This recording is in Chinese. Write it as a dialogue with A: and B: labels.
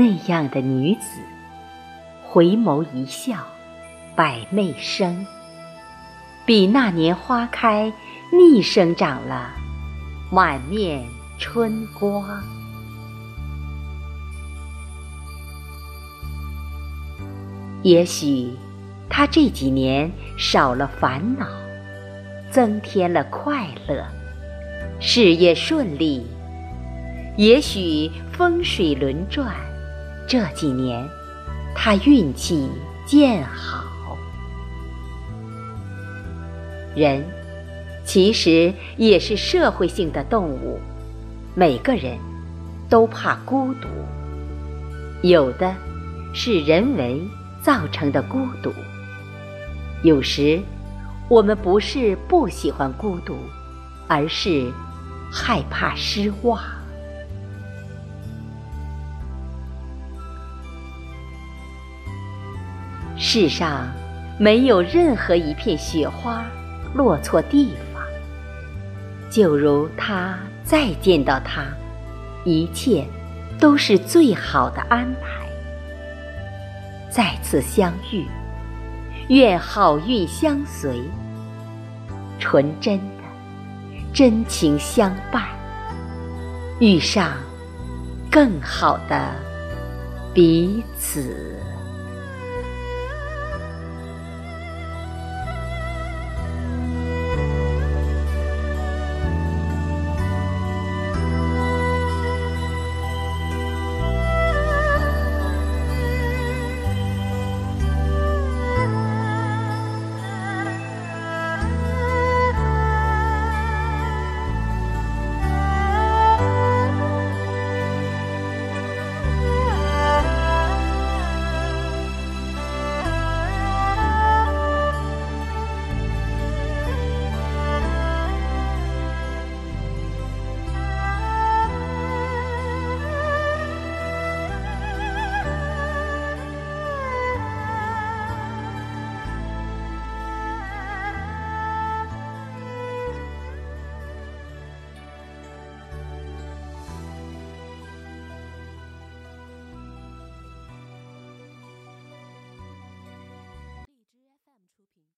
A: 那样的女子，回眸一笑，百媚生。比那年花开，逆生长了满面春光。也许，他这几年少了烦恼，增添了快乐，事业顺利。也许风水轮转，这几年他运气渐好。人其实也是社会性的动物，每个人都怕孤独。有的是人为造成的孤独，有时我们不是不喜欢孤独，而是害怕失望。世上没有任何一片雪花。落错地方，就如他再见到他，一切都是最好的安排。再次相遇，愿好运相随，纯真的真情相伴，遇上更好的彼此。